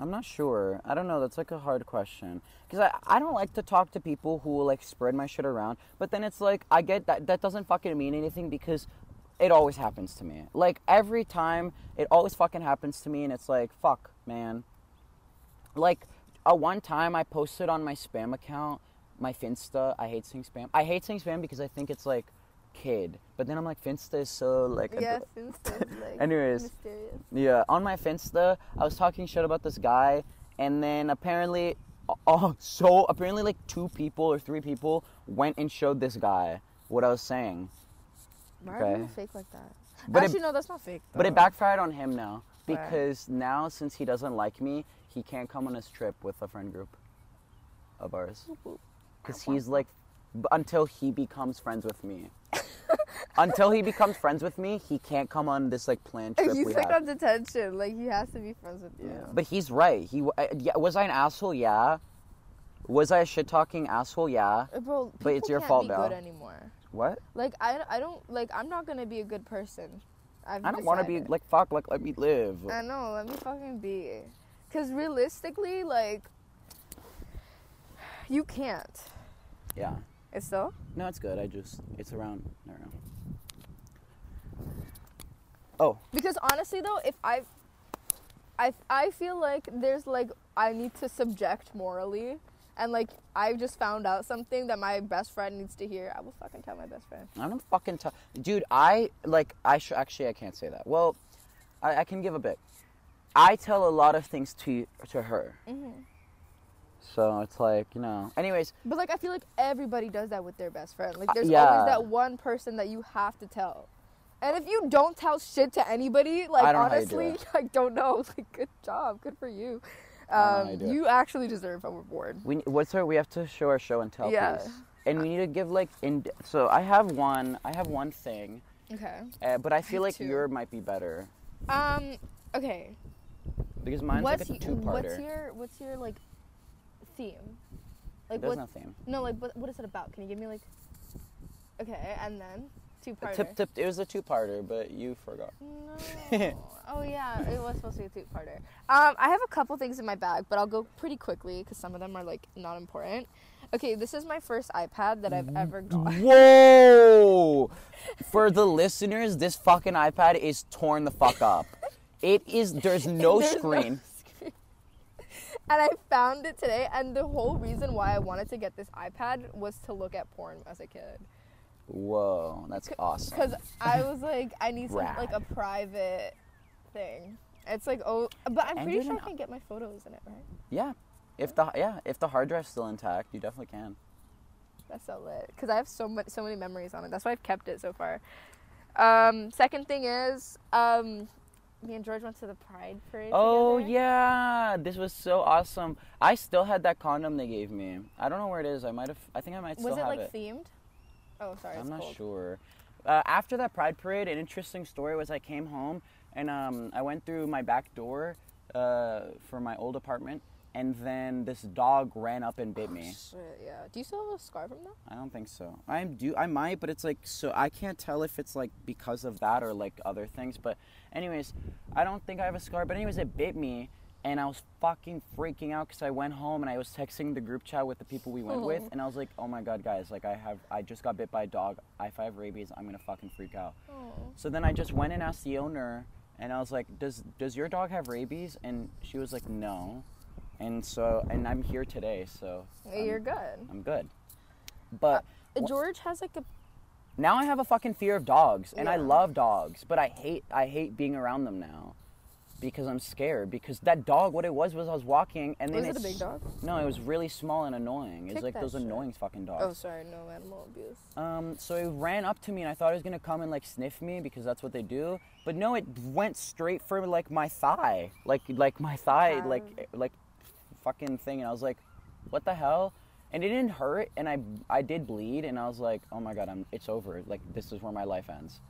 I'm not sure. I don't know. That's like a hard question because I I don't like to talk to people who will like spread my shit around. But then it's like I get that that doesn't fucking mean anything because it always happens to me. Like every time, it always fucking happens to me, and it's like fuck, man. Like a one time I posted on my spam account, my Finsta. I hate saying spam. I hate saying spam because I think it's like kid. But then I'm like Finsta is so like. Yes, instead, (laughs) like Anyways. mysterious. yeah, on my Finsta, I was talking shit about this guy, and then apparently, oh, so apparently, like two people or three people went and showed this guy what I was saying. Why are Okay. you fake like that? But it- Actually, no, that's not fake. But it backfired on him now because now, since he doesn't like me, he can't come on his trip with a friend group of ours. Because he's like, until he becomes friends with me. (laughs) until he becomes friends with me, he can't come on this like planned trip He's like have. on detention. Like he has to be friends with you. But he's right. He uh, yeah, was I an asshole? Yeah. Was I a shit talking asshole? Yeah. Uh, Bro, But it's your fault now. good anymore. What? Like I, I don't like. I'm not gonna be a good person. I've I don't want to be like fuck. Like let me live. I know. Let me fucking be. Cause realistically, like, (sighs) you can't. Yeah. It's so. No, it's good. I just it's around. I don't know. Oh, Because honestly, though, if I, I, I feel like there's like I need to subject morally, and like I just found out something that my best friend needs to hear, I will fucking tell my best friend. I don't fucking tell, dude. I like. I sh- actually I can't say that. Well, I, I can give a bit. I tell a lot of things to to her. Mm-hmm. So it's like you know. Anyways, But like I feel like everybody does that with their best friend. Like there's Uh, yeah. always that one person that you have to tell. And if you don't tell shit to anybody, like I don't know how you do honestly, it. (laughs) I don't know. (laughs) Like good job, good for you. I don't know how Um, you do you actually deserve a reward. we what's our we have to show our show and tell Yeah. piece. And we need to give like in. So I have one. I have one thing, Okay. uh, but I feel like two. your might be better Um. Okay. because mine's what's like a two-parter. what's your what's your like theme? Like There's what? no theme. No, like what? What is it about? Can you give me like? Okay, and then two parter. Tip, tip, it was a two-parter, but you forgot. No. (laughs) oh yeah, it was supposed to be a two-parter. Um, I have a couple things in my bag, but I'll go pretty quickly because some of them are like not important. Okay, this is my first iPad that I've ever got. Whoa! (laughs) For the listeners, this fucking iPad is torn the fuck up. It is. There's no There's screen. screen. And I found it today, and the whole reason why I wanted to get this iPad was to look at porn as a kid. Whoa, that's awesome. Because I was like, I need some like a private thing. It's like oh, but I'm pretty sure I can get my photos in it, right? Yeah, if the yeah if the hard drive's still intact, you definitely can. That's so lit. Because I have so much, so many memories on it. That's why I've kept it so far. Um, second thing is, um, me and George went to the Pride parade. Oh together. yeah, this was so awesome. I still had that condom they gave me. I don't know where it is. I might have. I think I might still Was it have like it. themed? Oh, sorry. I'm not cold. sure. Uh, after that Pride parade, an interesting story was I came home and um, I went through my back door uh, for my old apartment, and then this dog ran up and bit oh, me. Shit, yeah. Do you still have a scar from that? I don't think so. I do. I might, but it's like so. I can't tell if it's like because of that or like other things. But anyways, I don't think I have a scar. But anyways, it bit me, and I was fucking freaking out because I went home and I was texting the group chat with the people we went with, Oh. and I was like, "Oh my god, guys! Like I have, I just got bit by a dog. I if I have rabies, I'm gonna fucking freak out." Oh. So then I just went and asked the owner, and I was like, "Does does your dog have rabies?" And she was like, "No." And so, and I'm here today, so I'm- You're good. I'm good. But Uh, George has like a. now I have a fucking fear of dogs, and I love dogs, but I hate I hate being around them now because I'm scared. Because that dog, what it was was I was walking, and then Was it a big dog? No, it was really small and annoying. It's Kick like those shit. annoying fucking dogs. Oh, sorry. No animal abuse. Um, so it ran up to me, and I thought it was gonna come and like sniff me because that's what they do. But no, it went straight for like my thigh, like like my thigh, like like fucking thing, and I was like, what the hell? And it didn't hurt, and I I did bleed, and I was like, oh my god, I'm it's over. Like this is where my life ends.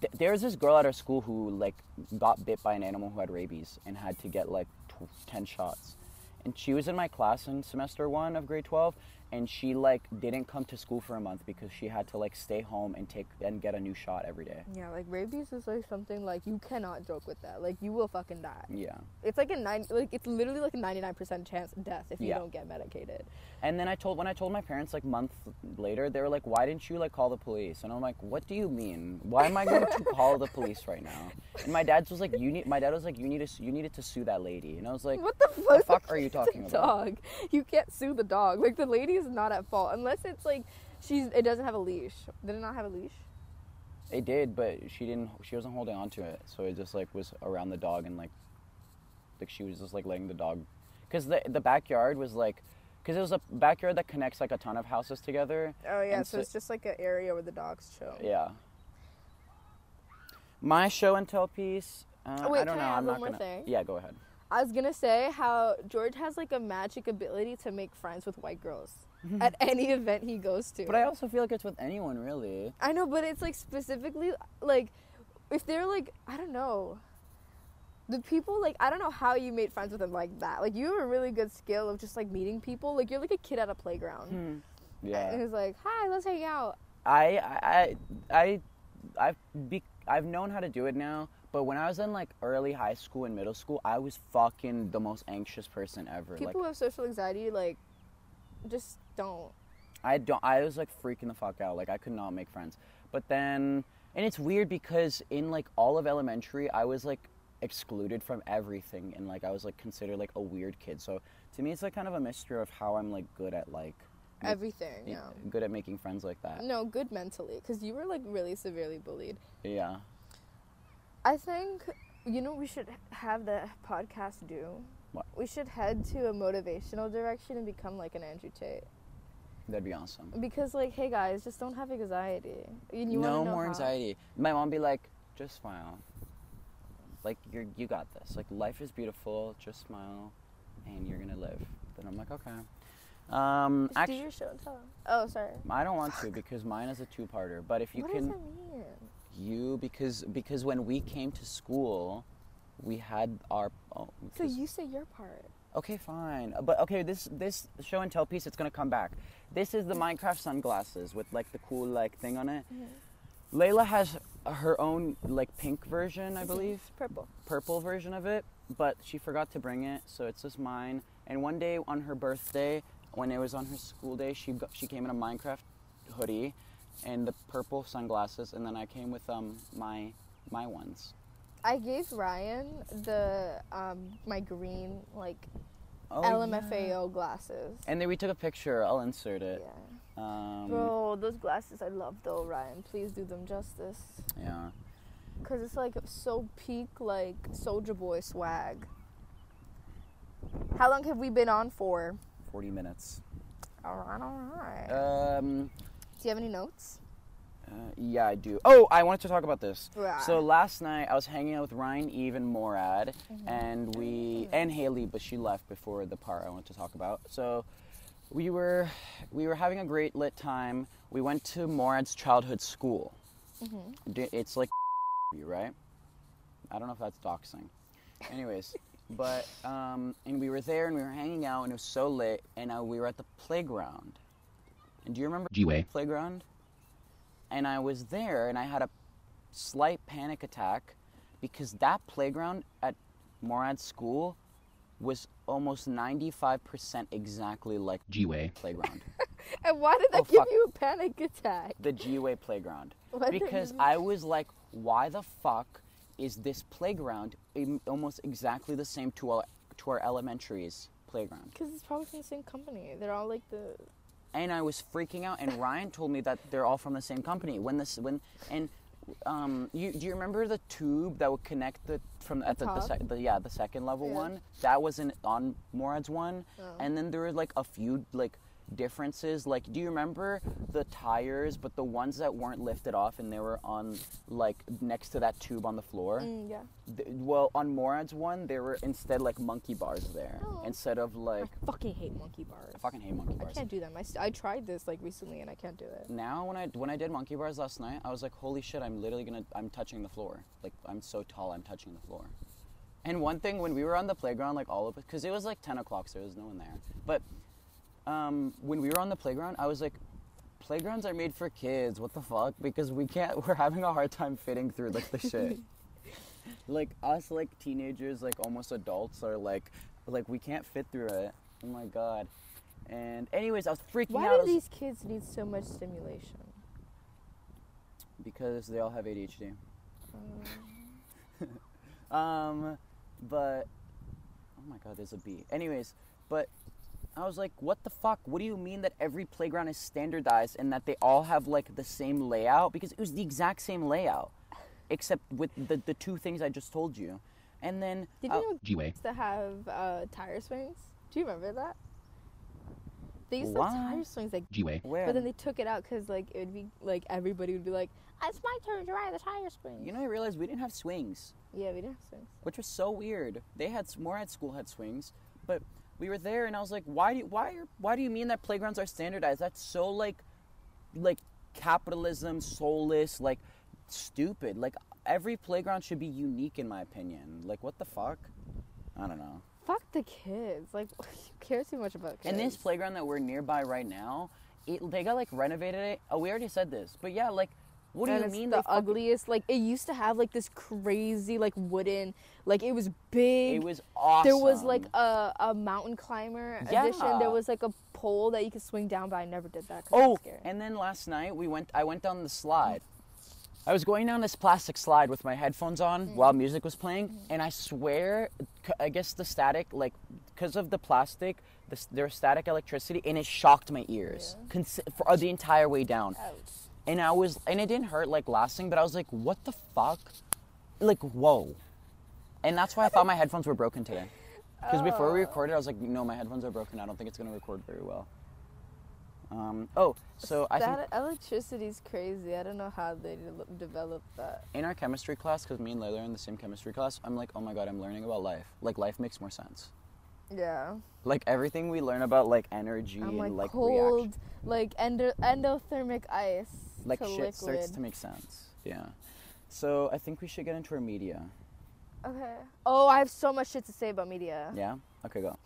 Th- was this girl at our school who like got bit by an animal who had rabies and had to get like tw- ten shots, and she was in my class in semester one of grade twelve, and she like didn't come to school for a month because she had to like stay home and take and get a new shot every day. Yeah, like rabies is like something like you cannot joke with that. Like you will fucking die. Yeah. It's like a nine. Like it's literally like a ninety nine percent chance of death if you Yeah. don't get medicated. And then I told when I told my parents like months later, they were like, "Why didn't you like call the police?" And I'm like, "What do you mean? Why am I going to (laughs) call the police right now?" And my dad was like, "You need." My dad was like, "You need to. You needed to sue that lady." And I was like, what the fuck? fuck are you talking about? Dog. You can't sue the dog. Like the lady is not at fault unless it's like she's. It doesn't have a leash. Did it not have a leash? "It did, but she didn't. She wasn't holding on to it, so it just like was around the dog and like, like she was just like letting the dog, because the the backyard was like, because it was a backyard that connects like a ton of houses together. Oh yeah. So, so- it's just like an area where the dogs chill. Yeah. My show and tell piece. Uh, Oh, wait, I don't can I know. I'm one not more gonna. thing? Yeah, go ahead. I was gonna say how George has like a magic ability to make friends with white girls Mm-hmm. at any event he goes to. But I also feel like it's with anyone really. I know, but it's like specifically like if they're like I don't know. The people like I don't know how you made friends with them like that. Like you have a really good skill of just like meeting people. Like you're like a kid at a playground. Hmm. And Yeah. he's like, "Hi, let's hang out." I I I I've be, I've known how to do it now. But when I was in like early high school and middle school, I was fucking the most anxious person ever. People like who have social anxiety like just don't. I don't. I was like freaking the fuck out. Like I could not make friends. But then, and it's weird because in like all of elementary, I was like excluded from everything and like I was like considered like a weird kid. So to me it's like kind of a mystery of how I'm like good at like Everything, yeah. good at making friends like that. No, good mentally, because you were like really severely bullied. Yeah. I think you know we should have the podcast do. What? We should head to a motivational direction and become like an Andrew Tate. That'd be awesome. Because like, hey guys, just don't have anxiety. You wanna no more how. anxiety. My mom be like, just smile. Like you're you got this. Like life is beautiful. Just smile, and you're gonna live. Then I'm like, okay. Um, Just do your show and tell. Oh, sorry. I don't want to (laughs) because mine is a two-parter. But if you what can, does that mean? you because because when we came to school, we had our. Oh, so you say your part. Okay, fine. But okay, this this show and tell piece, it's gonna come back. This is the Minecraft sunglasses with like the cool like thing on it. Leila has her own like pink version, I believe, Purple. purple version of it, but she forgot to bring it, so it's just mine. And one day on her birthday, when it was on her school day, she got, she came in a Minecraft hoodie and the purple sunglasses, and then I came with um my my ones. I gave Ryan the um my green like Oh, LMFAO yeah. glasses. And then we took a picture. I'll insert it. Yeah. Um, Bro, those glasses I love though, Ryan. Please do them justice. Yeah. Cause it's like so peak like Soldier Boy swag. How long have we been on for? 40 minutes. Alright, alright. Um, Do you have any notes? Uh, yeah, I do. Oh, I wanted to talk about this. Right. So last night I was hanging out with Ryan, Eve, and Morad, and we and Haley, but she left before the part I want to talk about. So we were we were having a great lit time. We went to Morad's childhood school. D- It's like (laughs) you right? I don't know if that's doxing. Anyways, (laughs) but um, and we were there and we were hanging out and it was so lit and uh, we were at the playground. And do you remember G-Way. playground? And I was there and I had a slight panic attack because that playground at Morad's school was almost 95% exactly like G-Way. playground. (laughs) And why did that Oh, give fuck. you a panic attack? the G-Way playground. (laughs) What Because I was like, why the fuck is this playground almost exactly the same to our to our elementary's playground? Because it's probably from the same company. They're all like the. And I was freaking out. And Ryan told me that they're all from the same company. When this, when and um, you do you remember the tube that would connect the from at the, the, sec- the yeah the second level Yeah. one that was in on Morad's one, Oh. and then there were like a few like differences. Like, do you remember the tires, but the ones that weren't lifted off and they were on like next to that tube on the floor? Mm, yeah. Th- well, on Morad's one, there were instead like monkey bars there (gasps) Oh. instead of like. I fucking hate monkey bars. I fucking hate monkey bars. I can't do them. I, st- I tried this like recently and I can't do it. now when I when I did monkey bars last night, I was like, holy shit, I'm literally gonna I'm touching the floor. Like I'm so tall, I'm touching the floor. And one thing when we were on the playground, like all of us, because it was like 10 o'clock, so there was no one there. But um, when we were on the playground, I was like, playgrounds are made for kids. What the fuck? Because we can't. (laughs) We're having a hard time fitting through like the shit. (laughs) like us, like teenagers, like almost adults, are like, like we can't fit through it. Oh my god. And anyways, I was freaking Why out. I do was- these kids need so much stimulation? because they all have ADHD. Um, (laughs) Um, but oh my god, there's a bee. Anyways, but I was like, what the fuck? What do you mean that every playground is standardized and that they all have like the same layout? Because it was the exact same layout, except with the the two things I just told you. And then Did uh, you know G-Way. used to have uh, tire swings? Do you remember that? They used to have tire swings like, G-Way. where? but then they took it out because like it would be like everybody would be like, "It's my turn to ride the tire swing." you know, I realized we didn't have swings, Yeah, we didn't have swings. which was so weird. They had more at school had swings, but we were there, and I was like, why do you, why are, why do you mean that playgrounds are standardized? That's so like like capitalism, soulless, like stupid. Like every playground should be unique in my opinion. Like what the fuck? I don't know. Fuck the kids. Like, (laughs) who cares too much about kids? And this playground that we're nearby right now, it, they got like renovated it. Oh, we already said this, but yeah, like, what do and you it's mean the ugliest. Like it used to have like this crazy like wooden, like it was big. It was awesome. There was like a, a mountain climber yeah. edition. There was like a pole that you could swing down, but I never did that. Oh, and then last night we went. I went down the slide. I was going down this plastic slide with my headphones on Mm. while music was playing, and I swear, I guess the static, like, because of the plastic, the, s- there's static electricity, and it shocked my ears Yeah. cons- for uh, the entire way down. Ouch. And I was, and it didn't hurt like last thing, but I was like, what the fuck? Like, whoa. And that's why I thought my headphones were broken today. Because before we Oh. recorded, I was like, no, my headphones are broken. I don't think it's gonna record very well. Um, oh, so I think that electricity's crazy. I don't know how they de- developed that. in our chemistry class, because me and Leila are in the same chemistry class, I'm like, oh my god, I'm learning about life. Like, life makes more sense. Yeah. Like everything we learn about like energy I'm and like, like cold, reaction, like endo- endothermic ice like shit liquid. starts to make sense. Yeah. So I think we should get into our media. Okay. Oh, I have so much shit to say about media. Yeah. Okay, go.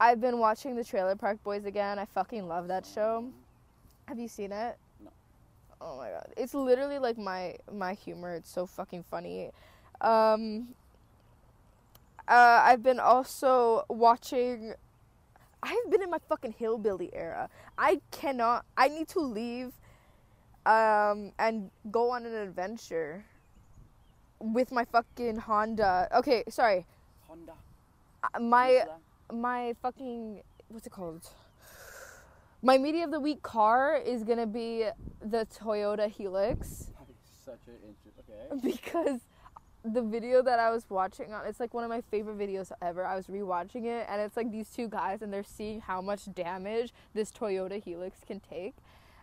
I've been watching the Trailer Park Boys again. I fucking love that show. Have you seen it? No. Oh my god. It's literally like my my humor. It's so fucking funny. Um uh, I've been also watching I've been in my fucking hillbilly era. I cannot I need to leave um and go on an adventure with my fucking Honda. Okay, sorry. Honda. Uh, My my fucking what's it called? My media of the week car is gonna be the Toyota Hilux Such an interest. Okay. (laughs) because the video that I was watching on it's like one of my favorite videos ever. I was rewatching it and it's like these two guys and they're seeing how much damage this Toyota Hilux can take.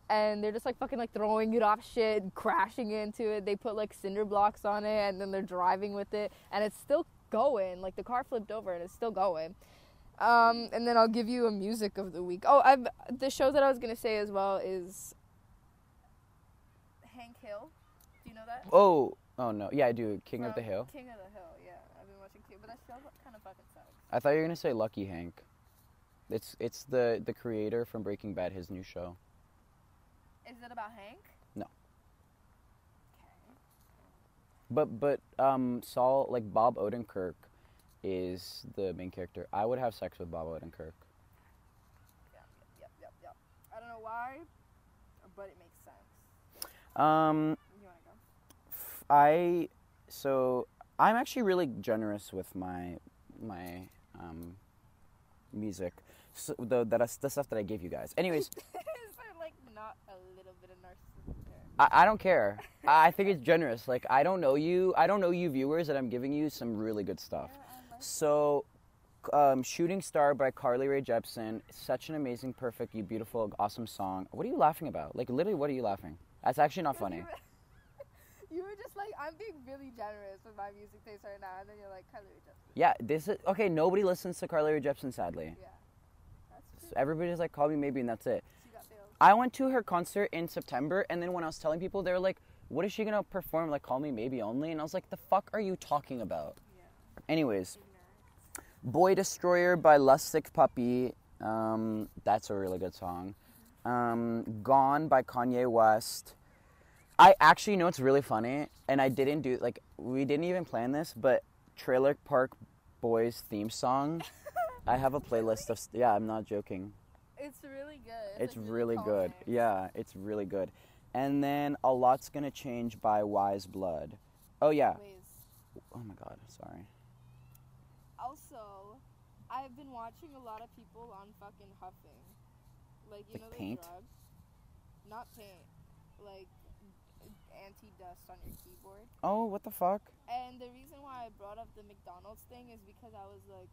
And they're just like fucking like throwing it off shit, crashing into it. They put like cinder blocks on it and then they're driving with it and it's still going. Like the car flipped over and it's still going. Um, and then I'll give you a music of the week. Oh, I've the show that I was gonna say as well is Hank Hill. Do you know that? Oh. Oh no. Yeah, I do. King of the Hill. King of the Hill, yeah. I've been watching King, but that show kind of fucking sucks. I thought you were gonna say Lucky Hank. It's it's the the creator from Breaking Bad. His new show. Is it about Hank? No. Okay. But but um Saul like Bob Odenkirk is the main character. I would have sex with Bob Odenkirk. Yep, yep, yep, yep. I don't know why, but it makes sense. Um You wanna go? f- I so I'm actually really generous with my my um music. So, the that the stuff that I gave you guys. Anyways, Is there like not a little bit of narcissism there? I, I don't care. (laughs) I think it's generous. Like I don't know you. I don't know you viewers, and I'm giving you some really good stuff. So, um, "Shooting Star" by Carly Rae Jepsen. Such an amazing, perfect, you beautiful, awesome song. What are you laughing about? Like literally, what are you laughing? That's actually not funny. (laughs) You were just like, I'm being really generous with my music taste right now, and then you're like, Carly Rae Jepsen. Yeah, this is okay. Nobody listens to Carly Rae Jepsen, sadly. Yeah. That's So true. everybody's like, "Call me maybe," and that's it. She got bills. I went to her concert in September, and then when I was telling people, they were like, "What is she gonna perform? Like, call me maybe only?" And I was like, "The fuck are you talking about?" Yeah. Anyways, "Boy Destroyer" by Lustig Puppy. Um, that's a really good song. Um, "Gone" by Kanye West. I actually know it's really funny, and I didn't do like we didn't even plan this, but Trailer Park Boys theme song. (laughs) I have a playlist of yeah. I'm not joking. It's really good. It's like, really good. Yeah, it's really good. And then A Lot's Gonna Change by Weyes Blood. Oh, yeah. Ways. Oh my god, sorry. Also, I've been watching a lot of people on fucking huffing. Like, you Like know, the paint? drug? Not paint. Like, anti dust on your keyboard. Oh, what the fuck? And the reason why I brought up the McDonald's thing is because I was like,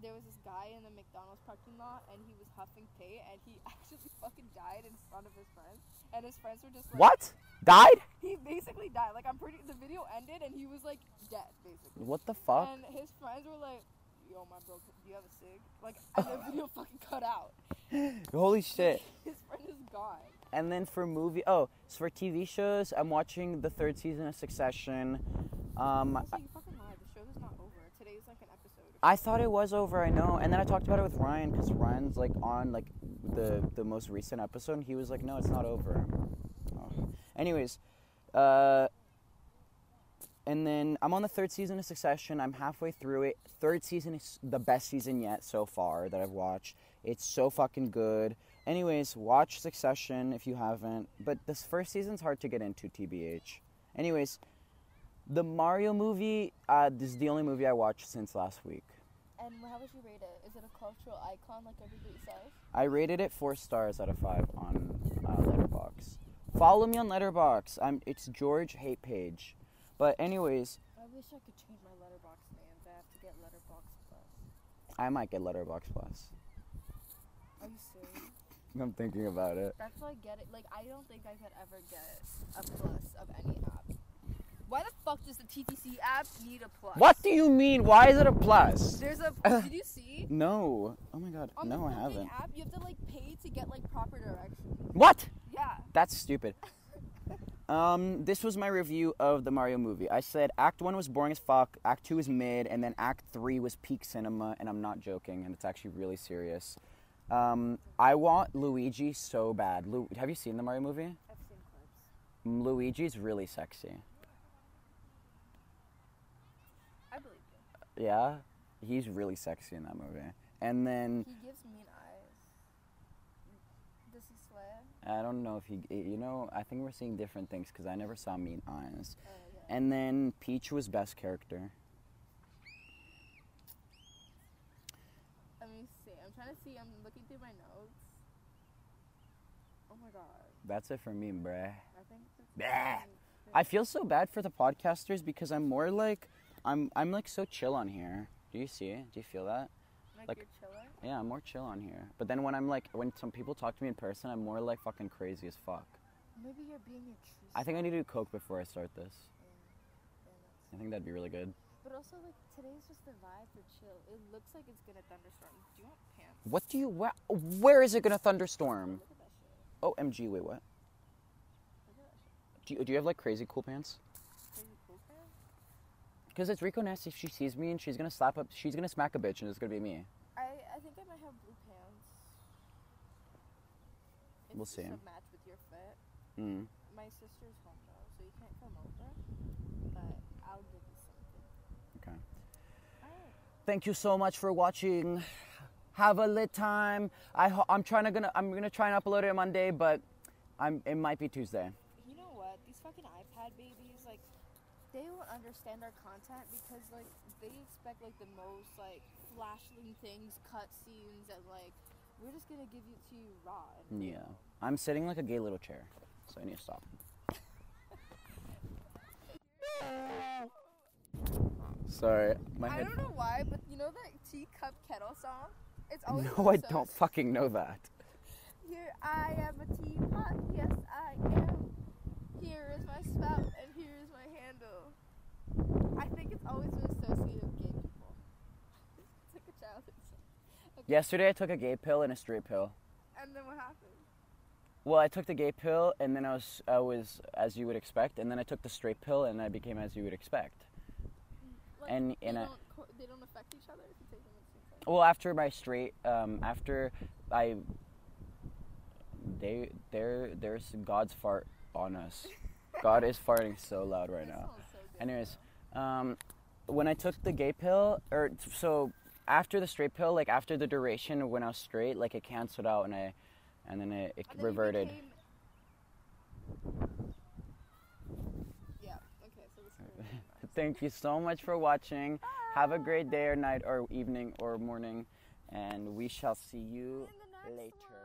there was this guy in the McDonald's parking lot and he was huffing paint and he (laughs) actually fucking died in front of his friends. And his friends were just like, What? Died? He basically died. Like, I'm pretty, the video ended and he was like dead, basically. What the fuck? And his friends were like, yo, my bro, do you have a cig? Like, and the (laughs) video fucking cut out. Holy shit. (laughs) His friend is gone. And then for movie, oh, so for TV shows, I'm watching the third season of Succession. Um, Also, you fucking lied. The show is not over. Today's like an episode. I thought it was over. I know, and then I talked about it with Ryan because Ryan's like on like the the most recent episode, and he was like, "No, it's not over." Oh. Anyways, uh, and then I'm on the third season of Succession. I'm halfway through it. Third season is the best season yet so far that I've watched. It's so fucking good, Anyways, watch Succession if you haven't. But this first season's hard to get into, TBH. Anyways, the Mario movie, uh, this is the only movie I watched since last week. And how would you rate it? Is it a cultural icon like everybody says? I rated it four stars out of five on uh, Letterboxd. Follow me on Letterboxd. I'm it's George Hate Page. But anyways, I wish I could change my letterboxd names. I have to get letterboxd plus. I might get Letterboxd Plus. Are you serious? I'm thinking about it. That's why I get it. Like I don't think I could ever get a plus of any app. Why the fuck does the TTC app need a plus? What do you mean? Why is it a plus? There's a. (laughs) did you see? No. Oh my god. On no, the I haven't. app, you have to like pay to get like proper directions. What? Yeah. That's stupid. (laughs) Um, this was my review of the Mario movie. I said Act One was boring as fuck, Act Two was mid, and then Act Three was peak cinema, and I'm not joking, and it's actually really serious. Um, I want Luigi so bad. Lu- Have you seen the Mario movie? I've seen clips. Mm, Luigi's really sexy. I believe you. Yeah, he's really sexy in that movie. And then He gives mean eyes. Does he swear? I don't know if he, eh, you know, I think we're seeing different things because I never saw Mean Eyes. Oh yeah. And then Peach was best character. Let me see. I'm trying to see. I'm looking through my notes. Oh my god. That's it for me, bruh. I think. Bleh. I feel so bad for the podcasters because I'm more like, I'm I'm like so chill on here. Do you see? it? Do you feel that? like, like-. Yeah, I'm more chill on here. But then when I'm like, when some people talk to me in person, I'm more like fucking crazy as fuck. Maybe you're being true. I think I need to do coke before I start this. Yeah, that's- I think that'd be really good. But also, like today's just the vibe for chill. It looks like it's gonna thunderstorm. Do you want pants? What do you? Where, where is it gonna thunderstorm? Look at that shit. Oh, MG. Wait, what? Look at that shit. Do you, do you have like crazy cool pants? Crazy cool pants. Because it's Rico Ness. If she sees me and she's gonna slap up, she's gonna smack a bitch, and it's gonna be me. I I think I might have blue pants. It's We'll see. A match with your fit. Mm. My sister's home though, so you can't come over. But I'll give you something. Okay. Thank you so much for watching. Have a lit time. I ho- I'm trying to gonna I'm gonna try and upload it Monday, but I'm it might be Tuesday. You know what? These fucking iPad babies, they don't understand our content because, like, they expect, like, the most, like, flashing things, cutscenes, and, like, we're just gonna give it to you raw. And Yeah. I'm sitting like a gay little chair, so I need to stop. (laughs) Sorry, my head. I don't know why, but you know that teacup kettle song? It's always No, I so don't fucking know that. Here I am a teapot, yes I am. Here is my spout and here is my handle. I think it's always been associated with gay people. (laughs) it's like a childhood. Okay, Yesterday I took a gay pill and a straight pill. And then what happened? Well, I took the gay pill and then I was I was as you would expect, and then I took the straight pill and I became as you would expect. Like, And- they, I- don't they don't affect each other if you take them at the same time. Well, after my straight, um, after I, they, there, there's God's fart on us. (laughs) God is farting so loud right That now. so good, Anyways, though. Um, when I took the gay pill, or so after the straight pill, like after the duration when I was straight, like it canceled out and I, and then it, it And then reverted. became- Yeah. Okay. So this is really nice. (laughs) Thank you so much for watching. Have a great day or night or evening or morning, and we shall see you In the next later. one.